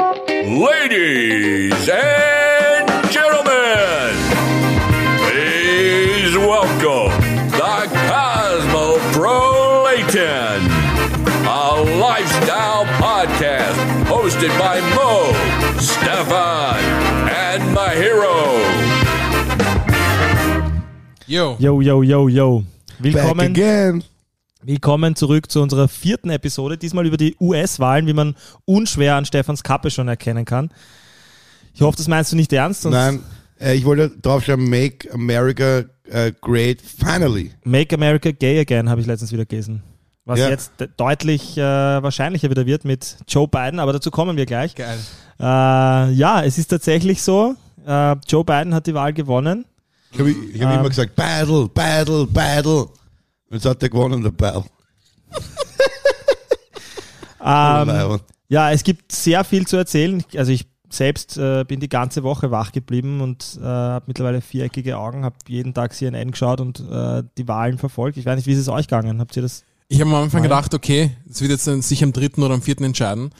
Ladies and gentlemen, please welcome the Cosmo Prolaton, a lifestyle podcast hosted by Mo, Stefan, and my hero. Yo. Yo, yo, yo, yo. Back again. Willkommen zurück zu unserer vierten Episode. Diesmal über die US-Wahlen, wie man unschwer an Stefans Kappe schon erkennen kann. Ich hoffe, das meinst du nicht ernst. sonst Nein, äh, ich wollte draufschreiben, Make America äh, Great Finally. Make America Gay Again habe ich letztens wieder gelesen. Was Ja. jetzt de- deutlich äh, wahrscheinlicher wieder wird mit Joe Biden, aber dazu kommen wir gleich. Geil. Äh, ja, es ist tatsächlich so. Joe Biden hat die Wahl gewonnen. Ich habe hab Ähm. immer gesagt, Battle, Battle, Battle. Jetzt hat er gewonnen, der Battle. Ähm, Ja, es gibt sehr viel zu erzählen. Also ich selbst äh, bin die ganze Woche wach geblieben und äh, habe mittlerweile viereckige Augen, habe jeden Tag CNN geschaut und äh, die Wahlen verfolgt. Ich weiß nicht, wie ist es euch gegangen? Habt ihr das? Ich habe am Anfang gedacht, okay, es wird jetzt sich am dritten oder am vierten entscheiden.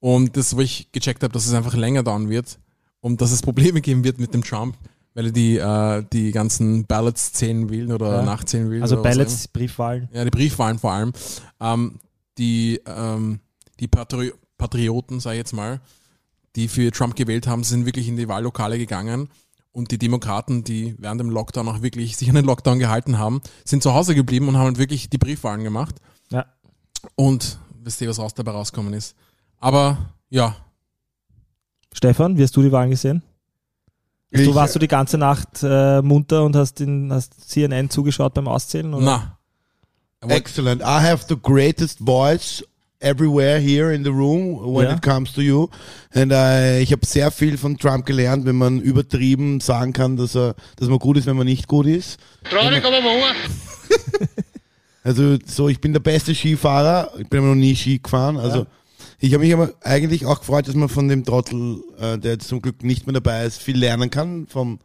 Und das, wo ich gecheckt habe, dass es einfach länger dauern wird und dass es Probleme geben wird mit dem Trump, weil er die, äh, die ganzen Ballots zählen will oder Ja. nachzählen will. Also Ballots, Briefwahlen. Ja, die Briefwahlen vor allem. Ähm, die ähm, die Patri Patrioten, sag ich jetzt mal, die für Trump gewählt haben, sind wirklich in die Wahllokale gegangen. Und die Demokraten, die während dem Lockdown auch wirklich sich an den Lockdown gehalten haben, sind zu Hause geblieben und haben wirklich die Briefwahlen gemacht. Ja. Und wisst ihr, was raus dabei rausgekommen ist. Aber ja, Stefan, wie hast du die Wahlen gesehen? Ich- du warst du die ganze Nacht äh, munter und hast, den, hast CNN zugeschaut beim Auszählen? Oder? na. Excellent. I have the greatest voice everywhere here in the room when Ja. it comes to you. Und äh, ich habe sehr viel von Trump gelernt, wenn man übertrieben sagen kann, dass er, dass man gut ist, wenn man nicht gut ist. Traurig, aber wahr. Also so, ich bin der beste Skifahrer. Ich bin aber noch nie Ski gefahren. Also ich habe mich aber eigentlich auch gefreut, dass man von dem Trottel, äh, der jetzt zum Glück nicht mehr dabei ist, viel lernen kann, vom,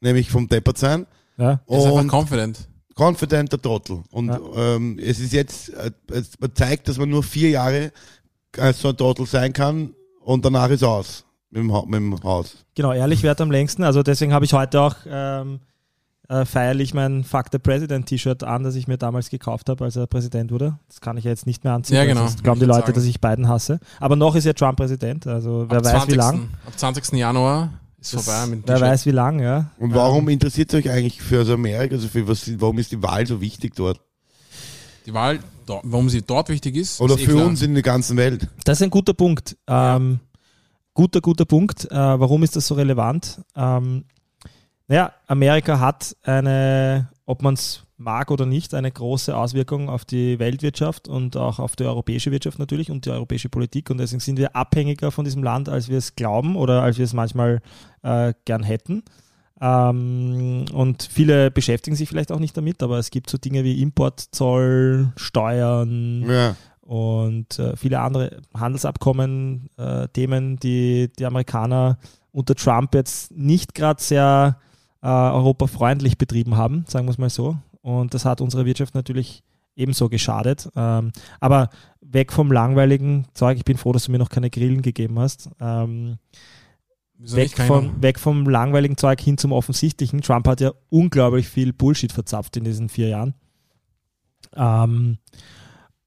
nämlich vom Deppert sein. Ja? er ist einfach Und confident. confidenter Trottel. Und Ja. ähm, es ist jetzt, äh, es man zeigt, dass man nur vier Jahre äh, so ein Trottel sein kann und danach ist aus mit dem, ha mit dem Haus. Genau, ehrlich wert am längsten. Also deswegen habe ich heute auch ähm, äh, feierlich mein Fuck the President T-Shirt an, das ich mir damals gekauft habe, als er Präsident wurde. Das kann ich ja jetzt nicht mehr anziehen. Ja, genau. sonst glauben die Leute, sagen. dass ich Biden hasse. Aber noch ist ja Trump Präsident. Also wer Ab weiß wie 20. lang. Ab 20. Januar ist Das- vorbei mit dem Wer weiß wie lang, ja. Und warum interessiert es euch eigentlich für so Amerika? Also für was, warum ist die Wahl so wichtig dort? Die Wahl, do- warum sie dort wichtig ist, Oder ist eh für klar. uns in der ganzen Welt? Das ist ein guter Punkt. Ähm, Guter, guter Punkt. Äh, warum ist das so relevant? Ähm, naja, Amerika hat eine, ob man es mag oder nicht, eine große Auswirkung auf die Weltwirtschaft und auch auf die europäische Wirtschaft natürlich und die europäische Politik. Und deswegen sind wir abhängiger von diesem Land, als wir es glauben oder als wir es manchmal äh, gern hätten. Ähm, und viele beschäftigen sich vielleicht auch nicht damit, aber es gibt so Dinge wie Importzoll, Steuern, Ja. und äh, viele andere Handelsabkommen, äh, Themen, die die Amerikaner unter Trump jetzt nicht gerade sehr äh, europafreundlich betrieben haben, sagen wir es mal so. Und das hat unserer Wirtschaft natürlich ebenso geschadet. Ähm, aber weg vom langweiligen Zeug, ich bin froh, dass du mir noch keine Grillen gegeben hast. Ähm, weg, noch- weg vom langweiligen Zeug hin zum offensichtlichen. Trump hat ja unglaublich viel Bullshit verzapft in diesen vier Jahren. Ähm,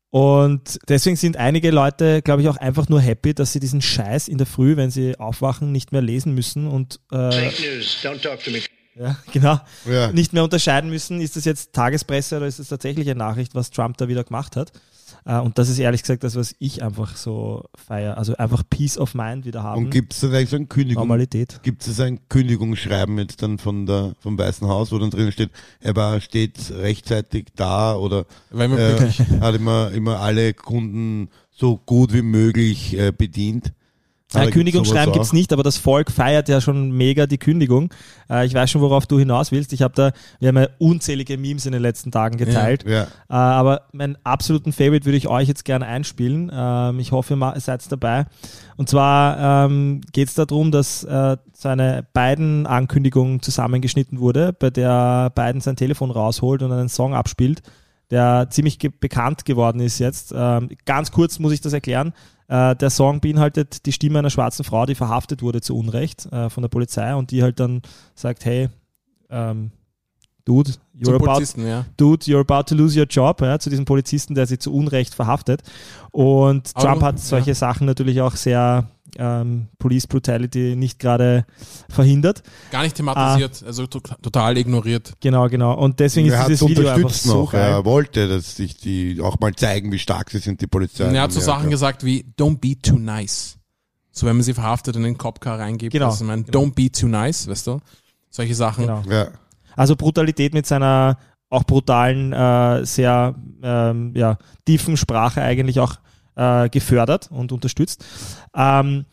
und deswegen sind einige Leute, glaube ich, auch einfach nur happy, dass sie diesen Scheiß in der Früh, wenn sie aufwachen, nicht mehr lesen müssen und äh, Fake news. Don't talk to me. Ja, genau, Ja. nicht mehr unterscheiden müssen, ist das jetzt Tagespresse oder ist das tatsächlich eine Nachricht, was Trump da wieder gemacht hat. Äh, und das ist ehrlich gesagt das, was ich einfach so feiere. Also einfach Peace of Mind wieder haben. Und gibt es dann eigentlich so ein Kündigung? Normalität. Gibt es ein Kündigungsschreiben jetzt dann von der, vom Weißen Haus, wo dann drin steht, er war stets rechtzeitig da oder Weil man äh, wirklich, hat immer, immer alle Kunden so gut wie möglich äh, bedient? Er- Kündigungsschreiben gibt es nicht, aber das Volk feiert ja schon mega die Kündigung. Äh, ich weiß schon, worauf du hinaus willst. Ich habe da, wir haben ja unzählige Memes in den letzten Tagen geteilt. auch? Ja. Äh, aber meinen absoluten Favorite würde ich euch jetzt gerne einspielen. Ähm, ich hoffe, ihr seid dabei. Und zwar ähm, geht es darum, dass äh, seine beiden Ankündigung zusammengeschnitten wurde, bei der Biden sein Telefon rausholt und einen Song abspielt, der ziemlich ge bekannt geworden ist jetzt. Ähm, ganz kurz muss ich das erklären. Äh, der Song beinhaltet die Stimme einer schwarzen Frau, die verhaftet wurde zu Unrecht äh, von der Polizei und die halt dann sagt, hey, ähm, Dude, you're about, Polizisten, ja. Dude, you're about to lose your job, ja, zu diesem Polizisten, der sie zu Unrecht verhaftet. Und Aber Trump hat solche ja. Sachen natürlich auch sehr ähm, Police Brutality nicht gerade verhindert. Gar nicht thematisiert, also to total ignoriert. Genau, genau. Und deswegen er ist dieses Video einfach unterstützt so noch. geil. Er wollte, dass sich die auch mal zeigen, wie stark sie sind, die Polizei. Und er hat so Sachen ja. gesagt wie, don't be too nice. So, wenn man sie verhaftet und in den Copcar reingibt, Genau, also man, genau. don't be too nice, weißt du? Solche Sachen. Genau. Ja. Also Brutalität mit seiner auch brutalen, äh, sehr ähm, ja, tiefen Sprache eigentlich auch äh, gefördert und unterstützt. Ähm,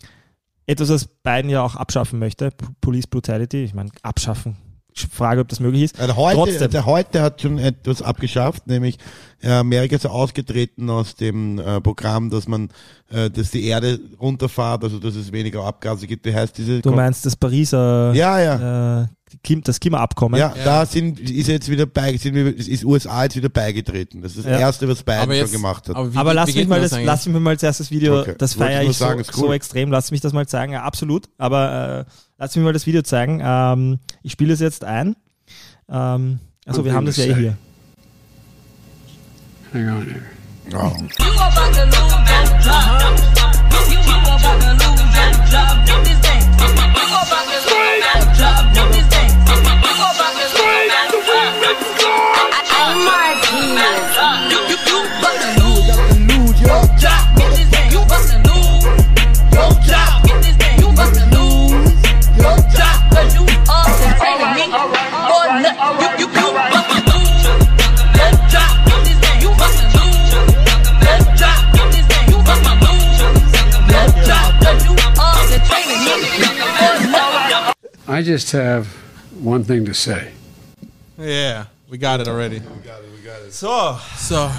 etwas, was Biden ja auch abschaffen möchte, Police Brutality, ich meine, abschaffen, frage, ob das möglich ist. Also heute, Trotzdem. der heute hat schon etwas abgeschafft, nämlich äh, Amerika ist ja ausgetreten aus dem äh, Programm, dass man, äh, dass die Erde runterfahrt, also dass es weniger Abgase gibt. Wie heißt diese? Du meinst das Pariser, ja, ja. äh, Kim, das Klimaabkommen? Ja, da sind, ist jetzt wieder bei, sind wir, ist USA jetzt wieder beigetreten. Das ist das Ja. erste, was Biden Aber jetzt, schon gemacht hat. aber wie, Aber wie lass mich, mal das, lass mich mal als erstes Video, Okay. das feiere ich so, sagen, cool. so extrem, lass mich das mal zeigen, ja, absolut, aber äh, lass mich mal das Video zeigen. Ähm, ich spiele es jetzt ein. Ähm, also wir haben das ja eh hier. Hang on here. Ja. I just have one thing to say. Yeah, we got it already. So, So,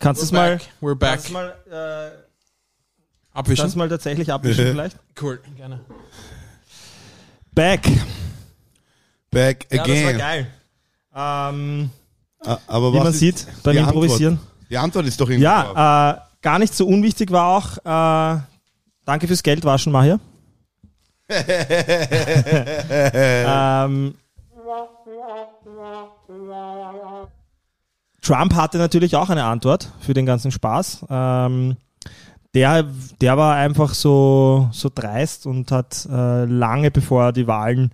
kannst du we're es mal, back. We're back. kannst du mal, äh, Abwischen. kannst mal tatsächlich abwischen vielleicht? Cool, gerne. Back. Back Ja, das war again. geil. Ähm, Ah, Aber wie was man sieht beim die Improvisieren. Antwort? Die Antwort ist doch in Ja, äh, gar nicht so unwichtig war auch, äh, danke fürs Geldwaschen, Mahir. Ähm, Trump hatte natürlich auch eine Antwort für den ganzen Spaß. Ähm, der, der war einfach so, so dreist und hat äh, lange bevor die Wahlen,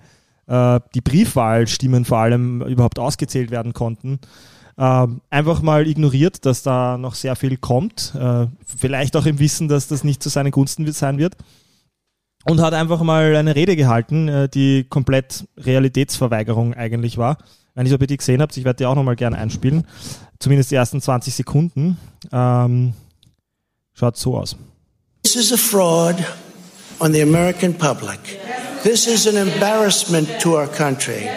äh, die Briefwahlstimmen vor allem überhaupt ausgezählt werden konnten, ähm, einfach mal ignoriert, dass da noch sehr viel kommt. Äh, vielleicht auch im Wissen, dass das nicht zu seinen Gunsten sein wird. Und hat einfach mal eine Rede gehalten, äh, die komplett Realitätsverweigerung eigentlich war. Ob ihr die gesehen habt, ich werde die auch nochmal gerne einspielen. Zumindest die ersten 20 Sekunden. Ähm, schaut so aus. This is a fraud on the American public. This is an embarrassment to our country.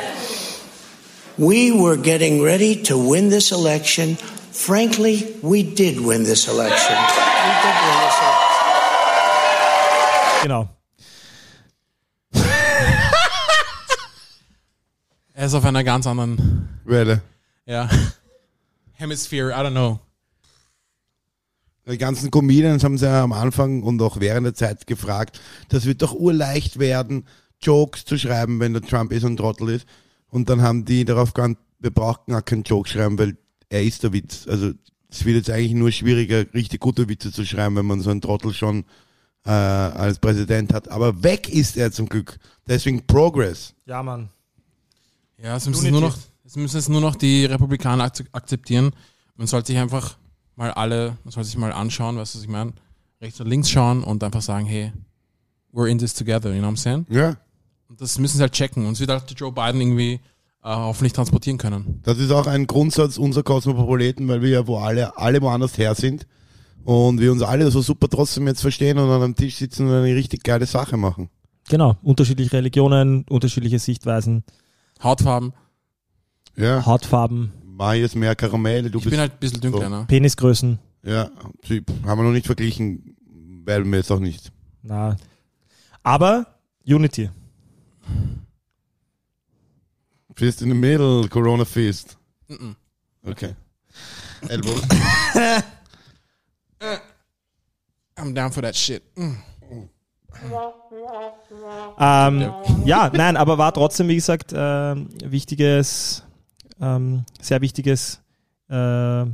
We were getting ready to win this election. Frankly, we did win this election. We did win this election. Genau. Er ist auf einer ganz anderen, Welle. ja, Hemisphere, I don't know. Die ganzen Comedians haben sie ja am Anfang und auch während der Zeit gefragt, das wird doch urleicht werden, Jokes zu schreiben, wenn der Trump so ein Trottel ist. Und dann haben die darauf geantwortet, wir brauchen gar keinen Joke schreiben, weil er ist der Witz. Also es wird jetzt eigentlich nur schwieriger, richtig gute Witze zu schreiben, wenn man so einen Trottel schon äh, als Präsident hat. Aber weg ist er zum Glück. Deswegen Progress. Ja, Mann. Ja, es müssen, Unity. nur noch, es müssen jetzt nur noch die Republikaner ak akzeptieren. Man sollte sich einfach mal alle, man sollte sich mal anschauen, weißt du, was ich meine? Rechts und links schauen und einfach sagen, hey, we're in this together, you know what I'm saying? Ja. Und das müssen sie halt checken. Und es wird halt Joe Biden irgendwie äh, hoffentlich transportieren können. Das ist auch ein Grundsatz unserer Kosmopoliten, weil wir ja wo alle, alle woanders her sind und wir uns alle so super trotzdem jetzt verstehen und an einem Tisch sitzen und eine richtig geile Sache machen. Genau. Unterschiedliche Religionen, unterschiedliche Sichtweisen, Hautfarben. Ja, Hautfarben, mach jetzt mehr Karamell, du Ich bist, bin halt ein bisschen dunkler, ne? Penisgrößen. ja, sie- haben wir noch nicht verglichen, weil wir jetzt auch nicht. Na. Aber Unity. Fist in the middle, Corona Fist. Mhm. Okay. Elbow. I'm down for that shit. Mm. Ähm, ja, nein, aber war trotzdem, wie gesagt, ähm, wichtiges, ähm, sehr wichtiges äh,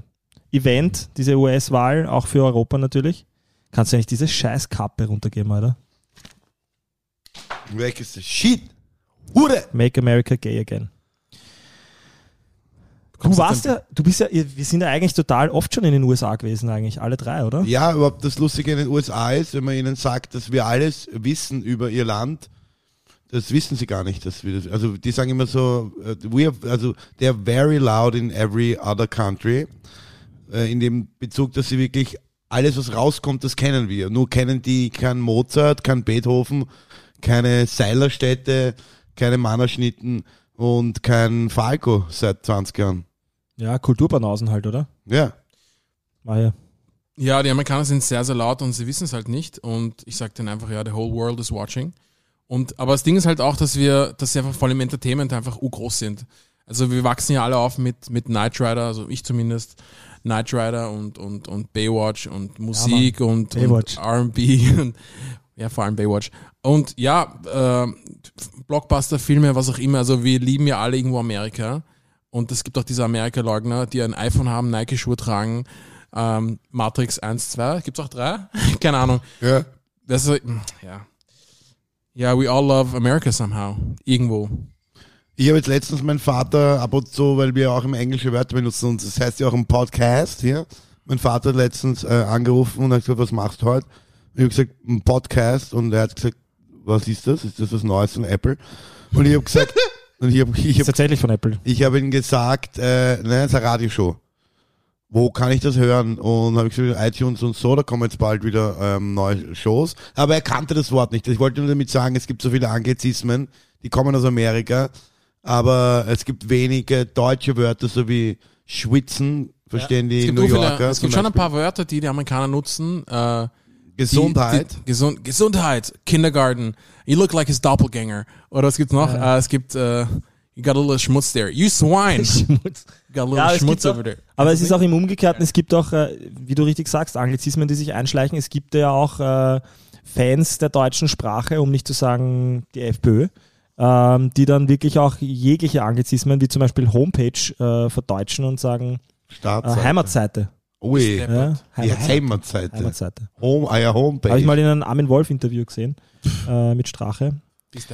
Event, diese US-Wahl, auch für Europa natürlich. Kannst du eigentlich diese scheiß Kappe runtergeben, Alter? Ist das Shit. Hure! Make America Gay Again. Du warst ja, du bist ja, wir sind ja eigentlich total oft schon in den USA gewesen, eigentlich, alle drei, oder? Ja, überhaupt das Lustige in den USA ist, wenn man ihnen sagt, dass wir alles wissen über ihr Land, das wissen sie gar nicht. Dass wir das, also die sagen immer so, äh, we are, also they are very loud in every other country, äh, in dem Bezug, dass sie wirklich alles, was rauskommt, das kennen wir. Nur kennen die kein Mozart, kein Beethoven, keine Seilerstädte, keine Mannerschnitten und kein Falco seit 20 Jahren. Ja, Kulturbanausen halt, oder? Ja. War ja. Ja, die Amerikaner sind sehr, sehr laut und sie wissen es halt nicht. Und ich sage denen einfach, ja, the whole world is watching. Und, aber das Ding ist halt auch, dass wir, dass sie einfach voll im Entertainment einfach groß sind. Also wir wachsen ja alle auf mit, mit Knight Rider, also ich zumindest, Knight Rider und, und, und Baywatch und Musik und, Baywatch. und R&B und ja, vor allem Baywatch. Und ja, äh, Blockbuster, Filme, was auch immer, also wir lieben ja alle irgendwo Amerika. Und es gibt auch diese Amerika-Leugner, die ein iPhone haben, Nike-Schuhe tragen, ähm, Matrix 1, 2, gibt's auch drei? Keine Ahnung. Ja. Das ist, ja. Ja, we all love America somehow. Irgendwo. Ich habe jetzt letztens meinen Vater ab und zu, weil wir auch im englische Wörter benutzen und das heißt ja auch im Podcast hier. Mein Vater hat letztens äh, angerufen und hat gesagt, was machst du heute? Ich habe gesagt, ein Podcast und er hat gesagt, was ist das? Ist das was Neues von Apple? Und ich habe gesagt, und ich habe ich Ist hab, tatsächlich von Apple. ich hab ihm gesagt, äh, nein, es ist eine Radioshow. Wo kann ich das hören? Und habe ich gesagt, iTunes und so, da kommen jetzt bald wieder ähm, neue Shows. Aber er kannte das Wort nicht. Ich wollte nur damit sagen, es gibt so viele Anglizismen, die kommen aus Amerika, aber es gibt wenige deutsche Wörter, so wie schwitzen, verstehen Es die New so viele, Yorker. es gibt schon ein paar Wörter, die die Amerikaner nutzen. Äh, Gesundheit. Die, die, Gesund, Gesundheit, Kindergarten. You look like his doppelganger. Oder was gibt's noch? Äh, es gibt, äh, you got a little Schmutz there. You swine. you got a little Ja, Schmutz over there. Aber es ist auch im Umgekehrten, es gibt auch, äh, wie du richtig sagst, Anglizismen, die sich einschleichen. Es gibt ja auch äh, Fans der deutschen Sprache, um nicht zu sagen die FPÖ, ähm, die dann wirklich auch jegliche Anglizismen, wie zum Beispiel Homepage, äh, verdeutschen und sagen äh. Heimatseite. Ui, Ja, die Heimatseite. Heimatseite. Home, euer Homepage. Habe ich mal in einem Armin Wolf-Interview gesehen, äh, mit Strache.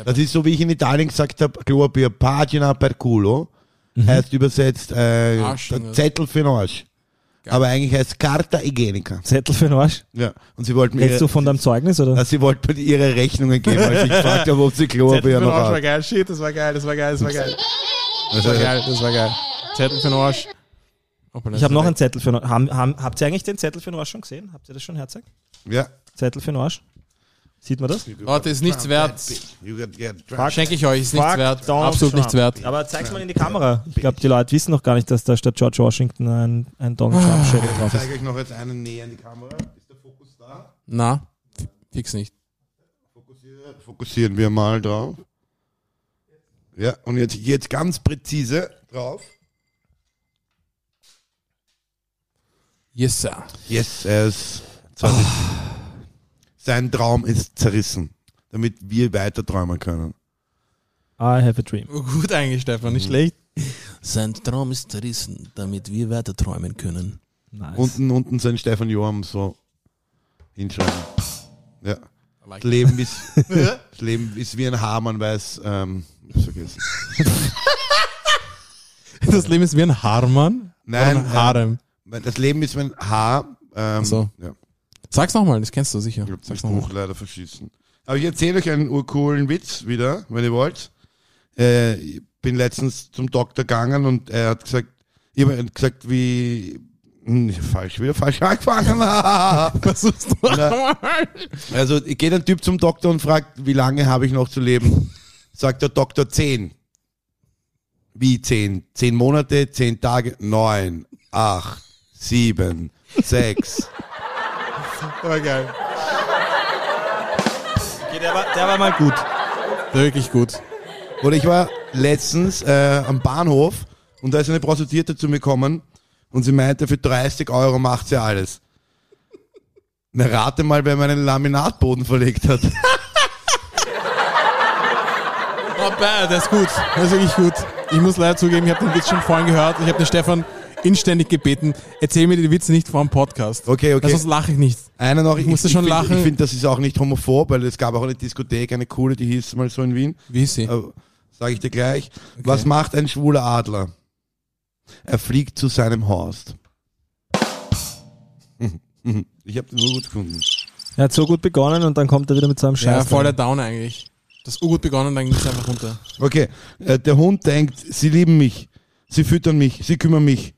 Das ist so, wie ich in Italien gesagt habe, Klopapier, Pagina per culo, Mhm. heißt übersetzt äh? Zettel für den Arsch. Aber eigentlich heißt Carta Igienica. Zettel für den Arsch. Ja. Und sie wollten mir Redest du von deinem Zeugnis, oder? also sie wollten mir ihre Rechnungen geben, als ich gefragt habe, ob sie Klopapier noch haben. geil. Shit, das war geil, das war geil, das war geil. Das Also, war geil, das war geil. Zettel für den Arsch. Ich habe noch einen Zettel für den Arsch. Haben, haben, habt ihr eigentlich den Zettel für den Arsch schon gesehen? Habt ihr das schon herzeigen? Ja. Zettel für den Arsch. Sieht man das? Oh, das ist nichts wert. Schenke ich euch, ist nichts wert. Donald Absolut Trump. nichts wert. Aber zeig's mal in die Kamera. Ich glaube, die Leute wissen noch gar nicht, dass da statt George Washington ein, ein Donald Trump-Schädel drauf Ich ist. zeige euch noch jetzt einen näher in die Kamera. Ist der Fokus da? Na, fix nicht. Fokussieren, fokussieren wir mal drauf. Ja, und jetzt, jetzt ganz präzise drauf. Yes, sir. Yes, er ist zerrissen. Sein Traum ist zerrissen, damit wir weiter träumen können. I have a dream. Oh, Gut eigentlich, Stefan, nicht schlecht. Sein Traum ist zerrissen, damit wir weiter träumen können. Nice. Unten, unten sein Stefan Johann so hinschreiben. Ja. Das Leben ist, das Leben ist wie ein Haar, man weiß, ähm, ich vergessen. Das Leben ist wie ein Haarmann? Nein, ein Harem. Das Leben ist wie ein Haar. Ähm, so. ja. Sag's nochmal, das kennst du sicher. Ich hab das Sag's Buch nochmal. leider verschissen. Aber ich erzähle euch einen urcoolen Witz wieder, wenn ihr wollt. Äh, ich bin letztens zum Doktor gegangen und er hat gesagt, ich habe gesagt, wie hm, falsch, wieder falsch angefangen. Versuch's doch mal. also geht ein Typ zum Doktor und fragt, wie lange habe ich noch zu leben? Sagt der Doktor zehn. Wie zehn? Zehn Monate, zehn Tage, neun, acht, sieben, sechs. Aber geil. Okay, der, war, der war mal gut. Wirklich gut. Oder ich war letztens äh, am Bahnhof und da ist eine Prostituierte zu mir gekommen und sie meinte, für 30 Euro macht sie alles. Na, rate mal, wer meinen Laminatboden verlegt hat. Bad, das ist gut. Das ist wirklich gut. Ich muss leider zugeben, ich habe den Witz schon vorhin gehört. Ich habe den Stefan inständig gebeten, erzähl mir die Witze nicht vor dem Podcast. Okay, okay. Weil sonst lache ich nicht. Einer noch, Ich musste schon find- lachen. Ich finde, das ist auch nicht homophob, weil es gab auch eine Diskothek, eine coole, die hieß mal so in Wien. Wie ist sie? Sage ich dir gleich. Was macht ein schwuler Adler? Er fliegt zu seinem Horst. Ich habe den nur gut gefunden. Er hat so gut begonnen und dann kommt er wieder mit seinem Ja, Scheiß. voll der Down eigentlich. Das ist gut begonnen, dann ging es einfach runter. Okay, äh, der Hund denkt, sie lieben mich, sie füttern mich, sie kümmern mich,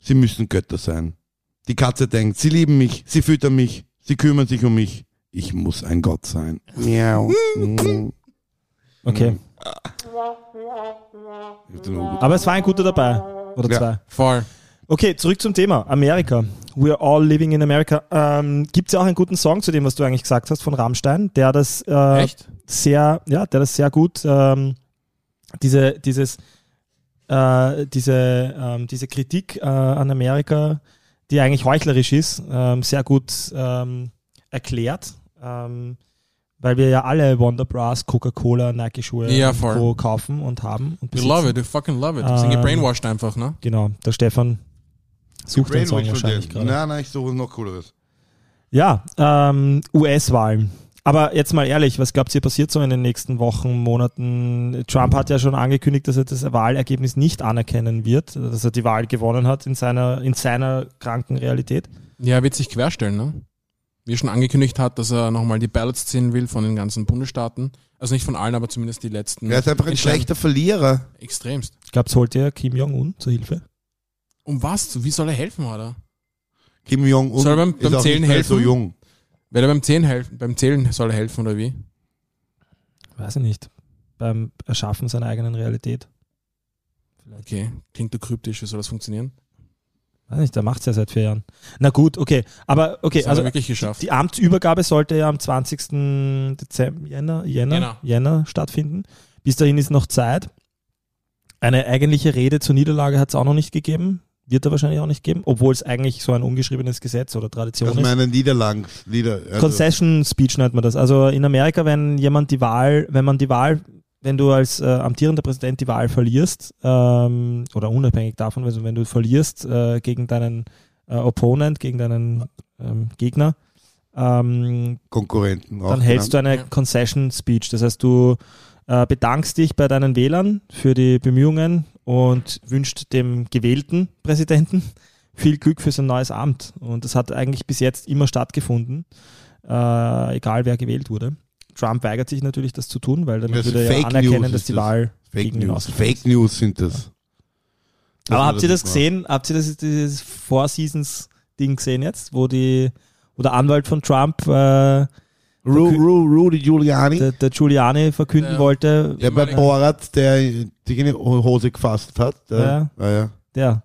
sie müssen Götter sein. Die Katze denkt, sie lieben mich, sie füttern mich, sie kümmern sich um mich, ich muss ein Gott sein. Miau. Okay. Aber es war ein guter dabei. Oder Ja. zwei. Voll. Okay, zurück zum Thema. Amerika. We are all living in America. Ähm, Gibt es ja auch einen guten Song zu dem, was du eigentlich gesagt hast von Rammstein, der das äh, Echt? sehr, ja, der das sehr gut, ähm, diese, dieses, äh, diese, ähm, diese Kritik äh, an Amerika, die eigentlich heuchlerisch ist, ähm, sehr gut ähm, erklärt. Ähm, weil wir ja alle Wonder Bras, Coca-Cola, Nike-Schuhe Ja, und kaufen und haben. Und We besitzen. love it, we fucking love it. Wir sind Ähm, gebrainwashed einfach, ne? Genau, der Stefan sucht den Song wahrscheinlich gerade. Nein, nein, ich suche noch cooleres. Ja, ähm, US-Wahlen. Aber jetzt mal ehrlich, was glaubt ihr passiert so in den nächsten Wochen, Monaten? Trump hat ja schon angekündigt, dass er das Wahlergebnis nicht anerkennen wird, dass er die Wahl gewonnen hat in seiner, in seiner kranken Realität. Ja, er wird sich querstellen, ne? Wie er schon angekündigt hat, dass er nochmal die Ballots ziehen will von den ganzen Bundesstaaten. Also nicht von allen, aber zumindest die letzten. Er ist einfach ein schlechter Verlierer. Extremst. Glaubt holt ihr Kim Jong-un zur Hilfe? Um was? Wie soll er helfen, oder? Kim Jong-un Soll er beim- ist beim auch Zählen nicht mehr so helfen? jung. Will er beim Zählen helfen? Beim Zählen soll er helfen, oder wie? Weiß ich nicht. Beim Erschaffen seiner eigenen Realität. Okay, klingt so kryptisch, wie soll das funktionieren? Weiß nicht, der macht es ja seit vier Jahren. Na gut, okay. Aber okay, also wirklich geschafft. Die Amtsübergabe sollte ja am 20. Dezember, Jänner, Jänner, Jänner. Jänner stattfinden. Bis dahin ist noch Zeit. Eine eigentliche Rede zur Niederlage hat es auch noch nicht gegeben. Wird er wahrscheinlich auch nicht geben, obwohl es eigentlich so ein ungeschriebenes Gesetz oder Tradition Also ist. meine Niederlagen, Lieder, also Concession Speech nennt man das. Also in Amerika, wenn jemand die Wahl, wenn man die Wahl, wenn du als äh, amtierender Präsident die Wahl verlierst, ähm, oder unabhängig davon, also wenn du verlierst äh, gegen deinen äh, Opponent, gegen deinen ähm, Gegner, ähm, Konkurrenten. auch dann hältst du eine Concession Speech. Das heißt, du äh, bedankst dich bei deinen Wählern für die Bemühungen und wünscht dem gewählten Präsidenten viel Glück für sein neues Amt. Und das hat eigentlich bis jetzt immer stattgefunden, äh, egal wer gewählt wurde. Trump weigert sich natürlich, das zu tun, weil damit Das würde er ja anerkennen, News dass die das. Wahl Fake News. Fake News sind das. Aber Dass habt ihr das gesehen? Habt ihr das, dieses Four Seasons Ding gesehen jetzt, wo die, wo der Anwalt von Trump äh, Ru, Ru, Rudy Giuliani, der, der Giuliani verkünden Ja. wollte, der bei Borat, der die in die Hose gefasst hat. Der, ja. Ja, der.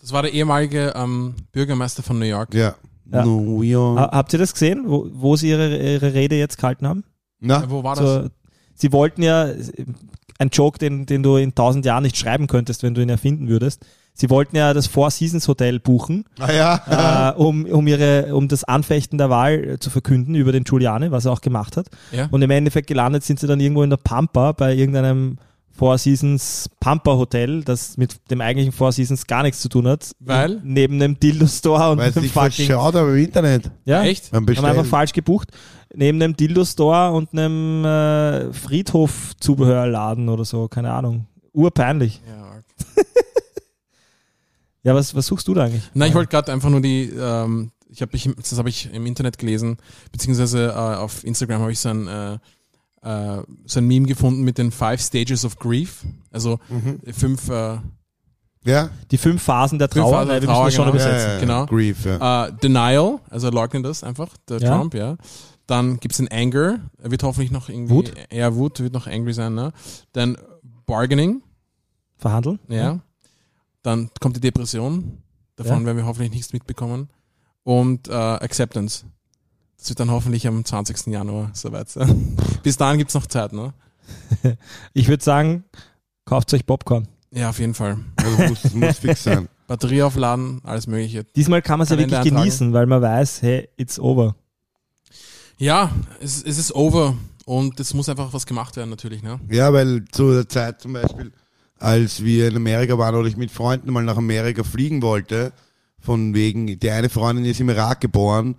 Das war der ehemalige ähm, Bürgermeister von New York. ja. Ja. New York. Ha- Habt ihr das gesehen, wo, wo sie ihre, ihre Rede jetzt gehalten haben? Na, Äh, Wo war das? So, sie wollten ja ein Joke, den, den du in tausend Jahren nicht schreiben könntest, wenn du ihn erfinden würdest. Sie wollten ja das Four Seasons Hotel buchen, ah, ja. äh, um, um, ihre, um das Anfechten der Wahl äh, zu verkünden über den Giuliani, was er auch gemacht hat. Ja. Und im Endeffekt gelandet sind sie dann irgendwo in der Pampa bei irgendeinem Four Seasons Pampa Hotel, das mit dem eigentlichen Four Seasons gar nichts zu tun hat. Weil? Neben dem Dildo Store und Weil sich fucking verschaut, aber im Internet. ja, Echt? Haben einfach falsch gebucht. Neben einem Dildo-Store und einem äh, Friedhof-Zubehörladen oder so, keine Ahnung. Urpeinlich. Ja. Ja, was, was suchst du da eigentlich? Nein, ich wollte gerade einfach nur die, ähm, ich habe ich, das habe ich im Internet gelesen, beziehungsweise äh, auf Instagram habe ich so ein, äh, äh, so ein Meme gefunden mit den Five Stages of Grief. Also fünf, äh, Ja? Die fünf Phasen der Fünf Trauer, Phasen der Trauer, das schon genau. übersetzen. ja, ja, genau. Grief, ja. äh, Denial, also er leugnet das einfach, der Ja. Trump, ja. Dann gibt's den Anger, er wird hoffentlich noch irgendwie, Wut? Ja, Wut wird noch angry sein, ne? Dann Bargaining, Verhandeln? ja. Dann kommt die Depression. Davon Ja. werden wir hoffentlich nichts mitbekommen. Und äh, Acceptance. Das wird dann hoffentlich am 20. Januar soweit sein. Bis dahin gibt's noch Zeit, ne? Ich würde sagen, kauft euch Popcorn. Ja, auf jeden Fall. Also muss, muss fix sein. Batterie aufladen, alles mögliche. Diesmal kann man es ja wirklich eintragen. genießen, weil man weiß, hey, it's over. Ja, es, es ist over und es muss einfach was gemacht werden natürlich. Ne? Ja, weil zu der Zeit zum Beispiel, als wir in Amerika waren oder ich mit Freunden mal nach Amerika fliegen wollte, von wegen, die eine Freundin ist im Irak geboren,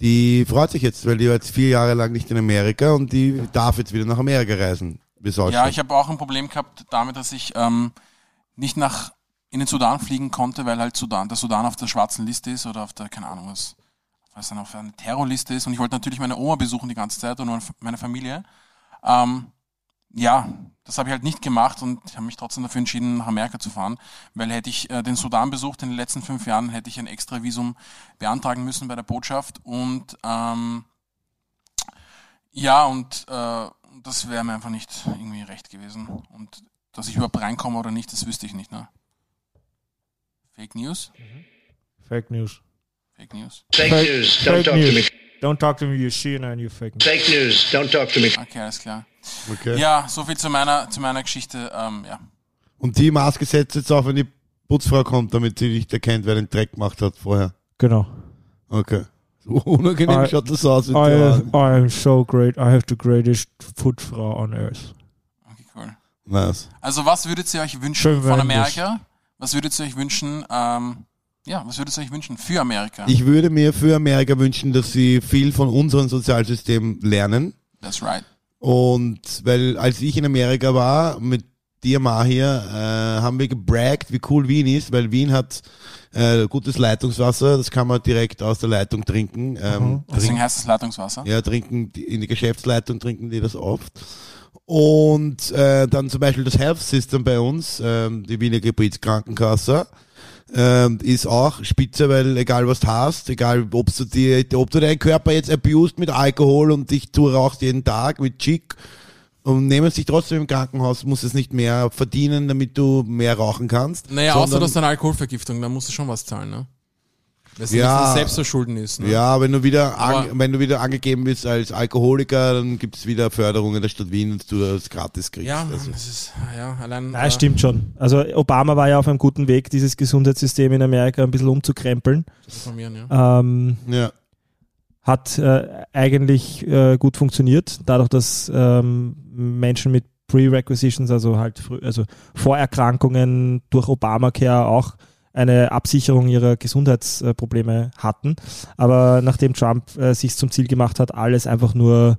die freut sich jetzt, weil die war jetzt vier Jahre lang nicht in Amerika und die darf jetzt wieder nach Amerika reisen. Ja, ich habe auch ein Problem gehabt damit, dass ich ähm, nicht nach in den Sudan fliegen konnte, weil halt Sudan, der Sudan auf der schwarzen Liste ist oder auf der, keine Ahnung was, was dann auf einer Terrorliste ist. Und ich wollte natürlich meine Oma besuchen die ganze Zeit und meine Familie. Ähm, ja, das habe ich halt nicht gemacht und habe mich trotzdem dafür entschieden, nach Amerika zu fahren, weil hätte ich äh, den Sudan besucht in den letzten fünf Jahren, hätte ich ein extra Visum beantragen müssen bei der Botschaft und ähm, ja, und äh, das wäre mir einfach nicht irgendwie recht gewesen. Und dass ich überhaupt reinkomme oder nicht, das wüsste ich nicht. Ne? Fake News? Fake News. Fake News. Fake news. Don't Fake talk to me. Don't talk to me, you CNN, you fake news. Fake news. Don't talk to me. Okay, alles klar. Okay. Ja, so viel zu meiner, zu meiner Geschichte. Ähm, ja. Und die Maske setzt jetzt auf, wenn die Putzfrau kommt, damit sie nicht erkennt, wer den Dreck gemacht hat vorher. Genau. Okay. So unangenehm I- schaut das aus. Mit I, der am- I am so great. I have the greatest Footfrau on earth. Okay, cool. nice. Also was würdet ihr euch wünschen Schön von Amerika? Was würdet ihr euch wünschen? Ähm, ja, was würdet ihr euch wünschen für Amerika? Ich würde mir für Amerika wünschen, dass sie viel von unserem Sozialsystem lernen. That's right. Und weil als ich in Amerika war mit dir Mahir, äh, haben wir gebraggt, wie cool Wien ist, weil Wien hat äh, gutes Leitungswasser, das kann man direkt aus der Leitung trinken. Ähm, Deswegen trinken heißt es Leitungswasser. ja, trinken die, in die Geschäftsleitung trinken die das oft. Und äh, dann zum Beispiel das Health System bei uns, ähm, die Wiener Gebietskrankenkasse, ähm, ist auch spitze, weil egal was du hast, egal ob du dir, ob du deinen Körper jetzt abused mit Alkohol und dich du rauchst jeden Tag mit Chick und nehmen sich trotzdem im Krankenhaus, musst es nicht mehr verdienen, damit du mehr rauchen kannst. Naja, außer sondern- dass eine Alkoholvergiftung, dann musst du schon was zahlen, ne? Weil es Ja. nicht selbst verschulden ist. Ne? Ja, wenn du wieder an, wenn du wieder angegeben bist als Alkoholiker, dann gibt's wieder Förderungen der Stadt Wien und du das gratis kriegst. Ja, Also, das ist, ja, allein. Nein, äh, stimmt schon. Also Obama war ja auf einem guten Weg, dieses Gesundheitssystem in Amerika ein bisschen umzukrempeln. ja. Ähm, ja. hat äh, eigentlich äh, gut funktioniert, dadurch, dass ähm, Menschen mit Prerequisitions, also halt also Vorerkrankungen durch Obamacare auch eine Absicherung ihrer Gesundheitsprobleme hatten. Aber nachdem Trump äh, sich zum Ziel gemacht hat, alles einfach nur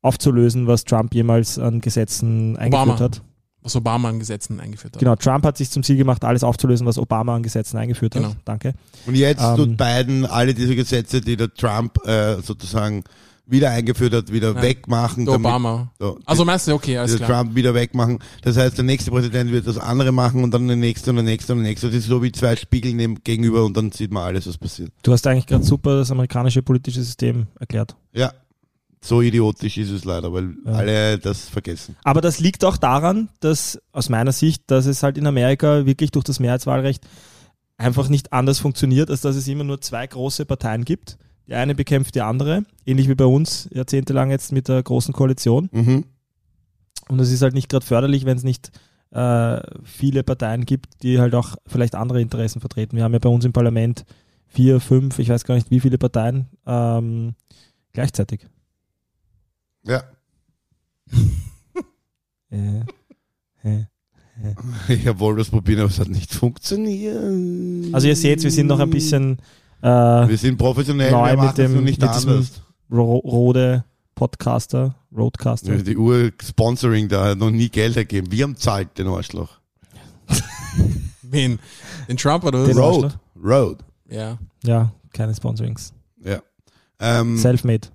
aufzulösen, was Trump jemals an Gesetzen eingeführt Obama. hat. Was Obama an Gesetzen eingeführt hat. Genau, Trump hat sich zum Ziel gemacht, alles aufzulösen, was Obama an Gesetzen eingeführt Genau. hat. Danke. Und jetzt Ähm, tut Biden alle diese Gesetze, die der Trump äh, sozusagen wieder eingeführt hat, wieder Nein, wegmachen. Der damit- Obama. So, Also meinst du, okay, alles klar. Trump wieder wegmachen. Das heißt, der nächste Präsident wird das andere machen und dann der nächste und der nächste und der nächste. Das ist so wie zwei Spiegel gegenüber und dann sieht man alles, was passiert. Du hast eigentlich gerade super das amerikanische politische System erklärt. Ja, so idiotisch ist es leider, weil Ja. alle das vergessen. Aber das liegt auch daran, dass aus meiner Sicht, dass es halt in Amerika wirklich durch das Mehrheitswahlrecht einfach nicht anders funktioniert, als dass es immer nur zwei große Parteien gibt. Die eine bekämpft die andere, ähnlich wie bei uns jahrzehntelang jetzt mit der großen Koalition. Mhm. Und es ist halt nicht gerade förderlich, wenn es nicht äh, viele Parteien gibt, die halt auch vielleicht andere Interessen vertreten. Wir haben ja bei uns im Parlament vier, fünf, ich weiß gar nicht wie viele Parteien ähm, gleichzeitig. Ja. Äh, äh. Ich habe wohl was probiert, aber es hat nicht funktioniert. Also ihr seht, wir sind noch ein bisschen äh, Wir sind professionell, Neu wir mit dem- nicht mit anders. Ro Rode Podcaster, Roadcaster. Die Ur-Sponsoring da hat noch nie Geld ergeben. Wir haben zahlt, den Arschloch. Wen? Den Trump oder was? Den- Road. Arschloch? Road. Ja. Ja, keine Sponsorings. Ja. Ähm, Selfmade.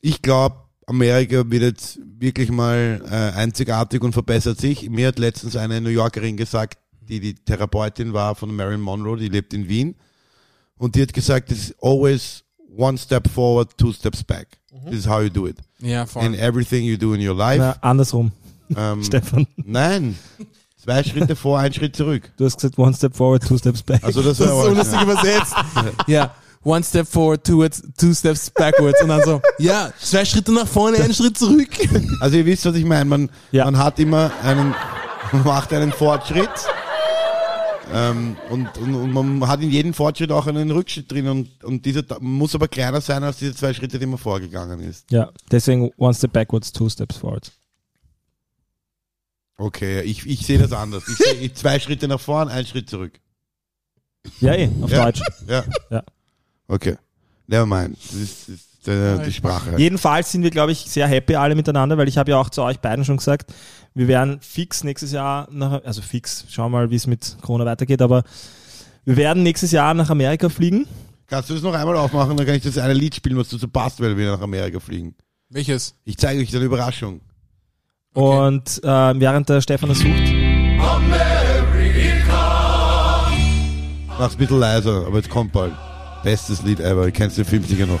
ich glaube, Amerika wird jetzt wirklich mal äh, einzigartig und verbessert sich. Mir hat letztens eine New Yorkerin gesagt, die die Therapeutin war von Marilyn Monroe, die lebt in Wien. Und die hat gesagt, it's always one step forward, two steps back. This is how you do it. Ja, voll. In everything you do in your life. Na, andersrum, Ähm, Stefan. nein. Zwei Schritte vor, ein Schritt zurück. Du hast gesagt, one step forward, two steps back. Also das, Das ist war so lustig übersetzt. ja. One step forward, two, two steps backwards. Und dann so, ja, zwei Schritte nach vorne, einen Schritt zurück. Also ihr wisst, was ich meine. Man, Ja. man hat immer einen, man macht einen Fortschritt Ähm, und, und, und man hat in jedem Fortschritt auch einen Rückschritt drin und, und dieser muss aber kleiner sein als diese zwei Schritte, die man vorgegangen ist. Ja, deswegen one step backwards, two steps forward. Okay, ich, ich sehe das anders. Ich sehe zwei Schritte nach vorn, ein Schritt zurück. Ja, eh, auf Ja. Deutsch. Ja. Ja. Okay. Never mind. Das ist, das ist äh, die Sprache. Jedenfalls sind wir, glaube ich, sehr happy alle miteinander, weil ich habe ja auch zu euch beiden schon gesagt, wir werden fix nächstes Jahr nach, also fix, schauen wir mal, wie es mit Corona weitergeht, aber wir werden nächstes Jahr nach Amerika fliegen. Kannst du das noch einmal aufmachen, dann kann ich das eine Lied spielen, was dazu passt, weil wir nach Amerika fliegen. Welches? Ich zeige euch eine Überraschung. Und äh, während der Stefan das sucht, Mach's ein bisschen leiser, aber jetzt kommt bald. Bestes Lied ever. Ich kenn's den Film sicher noch.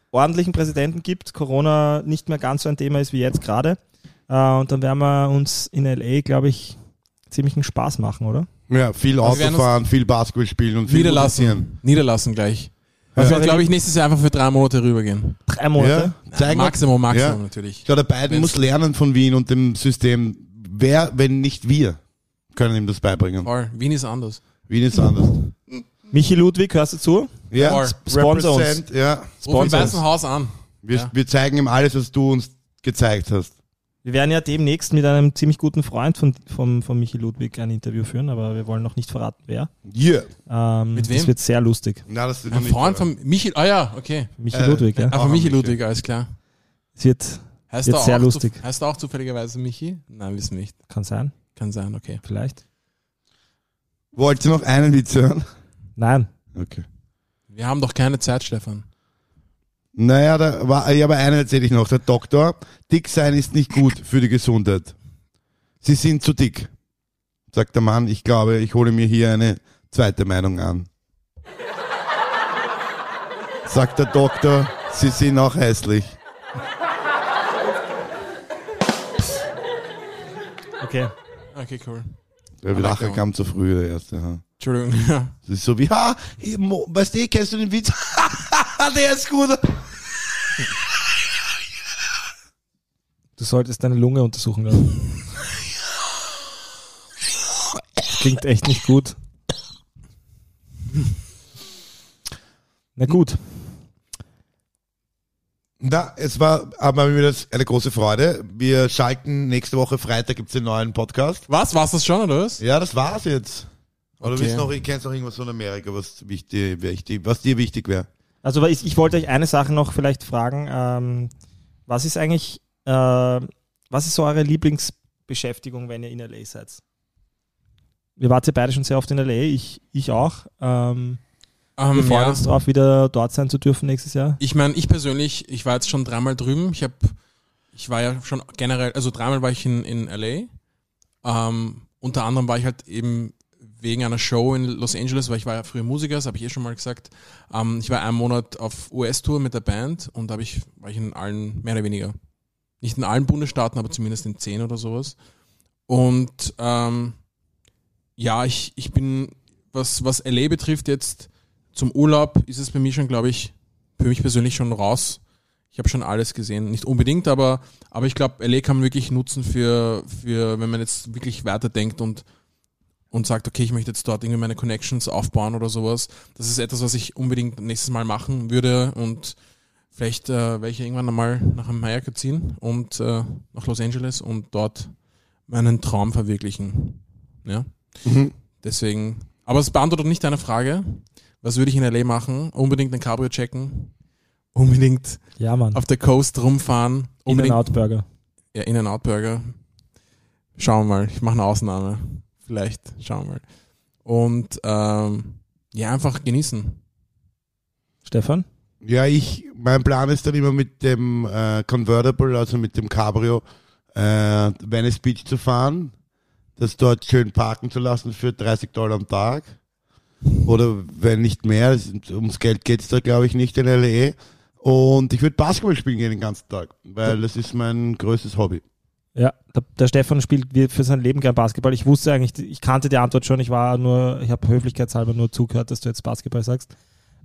ordentlichen Präsidenten gibt, Corona nicht mehr ganz so ein Thema ist wie jetzt gerade. Äh, und dann werden wir uns in LA, glaube ich, ziemlich einen Spaß machen, oder? Ja, viel Also Autofahren, viel Basketball spielen und viel Niederlassen. musizieren. Niederlassen gleich. Also, Ja. glaube ich, nächstes Jahr einfach für drei Monate rübergehen. Drei Monate. Ja, wir- Maximum, Maximum Ja. natürlich. Ich glaube, der beiden Wenn's- muss lernen von Wien und dem System. Wer, wenn nicht wir, können ihm das beibringen. Voll. Wien ist anders. Wien ist anders. Michi Ludwig, hörst du zu? Ja. Sponsor uns. ja. Ruf im Sponsor uns. Weißen Haus an. Wir, Ja. wir zeigen ihm alles, was du uns gezeigt hast. Wir werden ja demnächst mit einem ziemlich guten Freund von, von, von Michi Ludwig ein Interview führen, aber wir wollen noch nicht verraten, wer. Yeah. Ähm, Mit wem? Das wird sehr lustig. Na, das wird Ein Freund von Michi. Ah ja, okay. Michi Äh, Ludwig, ja. Ah, Auch von Michi. Ludwig, alles klar. Es wird, Heißt Wird sehr zu- lustig. Heißt er auch zufälligerweise Michi? Nein, wissen wir nicht. kann sein, Kann sein, okay. vielleicht. Wollt ihr noch einen Witz hören? Nein. Okay. Wir haben doch keine Zeit, Stefan. Naja, da war, ja, aber einen erzähle ich noch. Der Doktor, dick sein ist nicht gut für die Gesundheit. Sie sind zu dick. Sagt der Mann, ich glaube, ich hole mir hier eine zweite Meinung an. Sagt der Doktor, Sie sind auch hässlich. Okay. Okay, cool. Der Lacher kam zu früh, der erste. Ja. Entschuldigung. Ja. Das ist so wie, ha, eh, weißt du, kennst du den Witz? der ist gut. Du solltest deine Lunge untersuchen lassen. Das klingt echt nicht gut. Na gut. Na, es war aber mir das eine große Freude. Wir schalten nächste Woche Freitag gibt's den neuen Podcast. Was? War's das schon, oder was? Ja, das war's jetzt. Oder Okay. du noch, kennst noch irgendwas von Amerika, was wichtig, wichtig, was dir wichtig wäre? Also ich, ich wollte euch eine Sache noch vielleicht fragen. Ähm, was ist eigentlich, äh, was ist so eure Lieblingsbeschäftigung, wenn ihr in LA seid? Wir wart ja beide schon sehr oft in LA, ich, ich auch. Ähm, Ähm, wir freuen ja. uns drauf, wieder dort sein zu dürfen nächstes Jahr. Ich meine, ich persönlich, ich war jetzt schon dreimal drüben. Ich habe, ich war ja schon generell, also dreimal war ich in, in LA. Ähm, unter anderem war ich halt eben wegen einer Show in Los Angeles, weil ich war ja früher Musiker, das habe ich eh schon mal gesagt. Ähm, ich war einen Monat auf US-Tour mit der Band und da ich, war ich in allen, mehr oder weniger, nicht in allen Bundesstaaten, aber zumindest in zehn oder sowas. Und ähm, ja, ich, ich bin, was, was LA betrifft jetzt, zum Urlaub ist es bei mir schon, glaube ich, für mich persönlich schon raus. Ich habe schon alles gesehen. Nicht unbedingt, aber, aber ich glaube, LA kann man wirklich nutzen für, für, wenn man jetzt wirklich weiterdenkt und, und sagt, okay, ich möchte jetzt dort irgendwie meine Connections aufbauen oder sowas. Das ist etwas, was ich unbedingt nächstes Mal machen würde und vielleicht äh, werde ich irgendwann einmal nach Amerika ziehen und äh, nach Los Angeles und dort meinen Traum verwirklichen. Ja. Deswegen, aber es beantwortet nicht deine Frage. Was würde ich in LA machen? Unbedingt ein Cabrio checken. Unbedingt Ja, Mann. auf der Coast rumfahren. Unbedingt In-N-Out Burger. ja, In-N-Out Burger. Schauen wir mal. Ich mache eine Ausnahme. Vielleicht. Schauen wir mal. Und ähm, ja, einfach genießen. Stefan? Ja, ich, mein Plan ist dann immer mit dem äh, Convertible, also mit dem Cabrio, äh, Venice Beach zu fahren, das dort schön parken zu lassen für 30 Dollar am Tag Oder wenn nicht mehr, es- ums Geld geht's da glaube ich nicht in LA. Und ich würde Basketball spielen gehen den ganzen Tag, weil das ist mein größtes Hobby. Ja, der, der Stefan spielt für sein Leben gern Basketball. Ich wusste eigentlich, ich kannte die Antwort schon. Ich war nur, ich habe höflichkeitshalber nur zugehört, dass du jetzt Basketball sagst.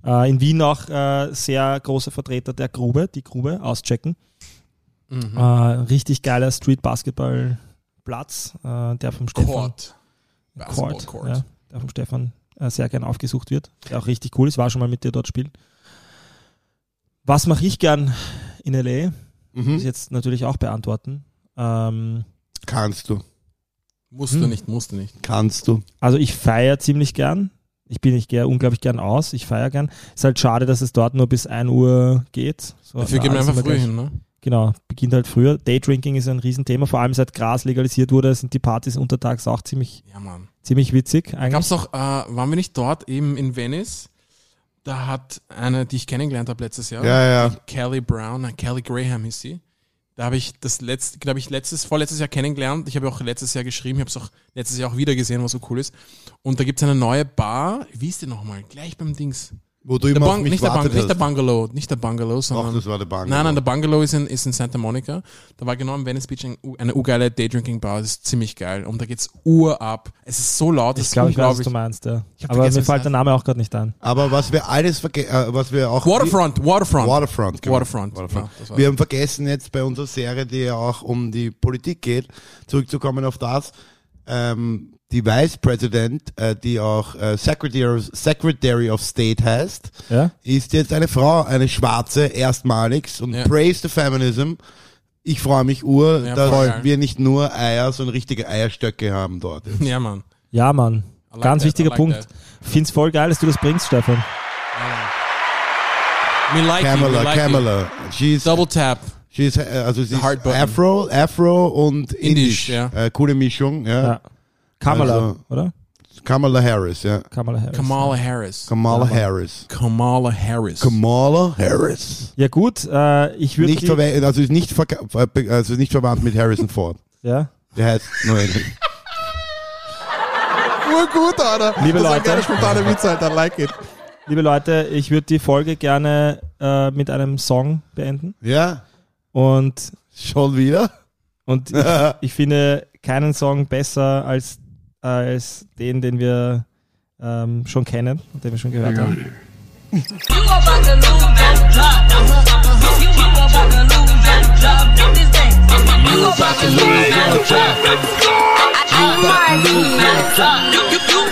Äh, in Wien auch äh, sehr großer Vertreter der Grube, die Grube auschecken. Mhm. Äh, richtig geiler Street-Basketball-Platz, äh, der vom Stefan Court. Basketball Court, Court. Ja, der vom Stefan äh, sehr gern aufgesucht wird. Der auch richtig cool ist, war schon mal mit dir dort spielen. Was mache ich gern in LA? Muss ich Mhm. jetzt natürlich auch beantworten. Ähm, Kannst du, Musst du Hm. nicht, musst du nicht. kannst du. also ich feiere ziemlich gern. Ich bin ich gehe unglaublich gern aus. Ich feiere gern. Ist halt schade, dass es dort nur bis 1 Uhr geht. So, Dafür gehen wir einfach früh gleich. hin, ne? Genau, beginnt halt früher. Daydrinking ist ein Riesenthema. Vor allem seit Gras legalisiert wurde, sind die Partys untertags auch ziemlich, Ja, Mann. ziemlich witzig. Eigentlich. Gab's doch, äh, waren wir nicht dort eben in Venice? Da hat eine, die ich kennengelernt habe letztes Jahr, Ja, ja. Kelly Brown, Kelly Graham hieß sie. Da habe ich das letzte, glaube ich, letztes, vorletztes Jahr kennengelernt. Ich habe auch letztes Jahr geschrieben, ich habe es auch letztes Jahr auch wieder gesehen, was so cool ist. Und da gibt's eine neue Bar. Wie ist die nochmal? Gleich beim Dings. Wo du Der immer auf Bung- mich nicht, der Bung- nicht der. Bungalow, nicht der Bungalow, sondern. das war der Bungalow. Nein, nein, der Bungalow ist in, ist in Santa Monica. Da war genau am Venice Beach ein, eine urgeile Daydrinking-Bar. Das ist ziemlich geil. Und da geht's urab. Es ist so laut, das ich glaube, ich weiß, was du meinst. Ja. Aber mir fällt der Name auch gerade nicht ein. Aber was wir alles vergessen, äh, was wir auch... Waterfront, Waterfront. Waterfront, genau. Waterfront. Waterfront. Ja, wir haben vergessen jetzt bei unserer Serie, die ja auch um die Politik geht, zurückzukommen auf das. Ähm, die Vice President, äh, die auch äh, Secretary, of, Secretary of State heißt, Ja? ist jetzt eine Frau, eine Schwarze, erstmalig und Ja. praise the feminism. Ich freue mich ur, Ja, dass voll wir nicht nur Eier, sondern richtige Eierstöcke haben dort. Ja, Mann. Ja, Mann. Like Ganz that, wichtiger like Punkt. that. Find's voll geil, dass du das bringst, Stefan. Me like you, me Kamala, like. Kamala. She's, Double tap. she's, äh, also sie ist. Afro, Afro und Indisch, Indisch. ja. Äh, coole Mischung, ja. Ja. Kamala, Also- oder? Kamala Harris, ja. Kamala Harris. Kamala Harris. Kamala Harris. Kamala Harris. Kamala Harris. Ja gut, äh, ich würde Nicht, verwe- also ist nicht, also ist nicht verwandt mit Harrison Ford. ja. Der heißt nur. Urgut, Alter. Liebe das Leute. geiler spontaner Witz, Alter. I like it. Liebe Leute, ich würde die Folge gerne äh, mit einem Song beenden. Ja? Und, Schon wieder? und ich, ich finde keinen Song besser als, als den, den wir ähm, schon kennen und den wir schon gehört haben. You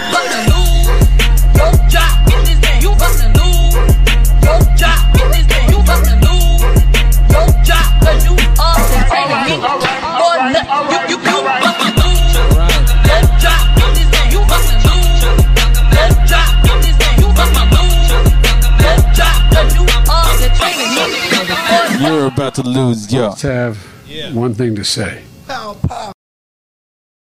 You're about to lose your Let's have one thing to say. Pow, pow.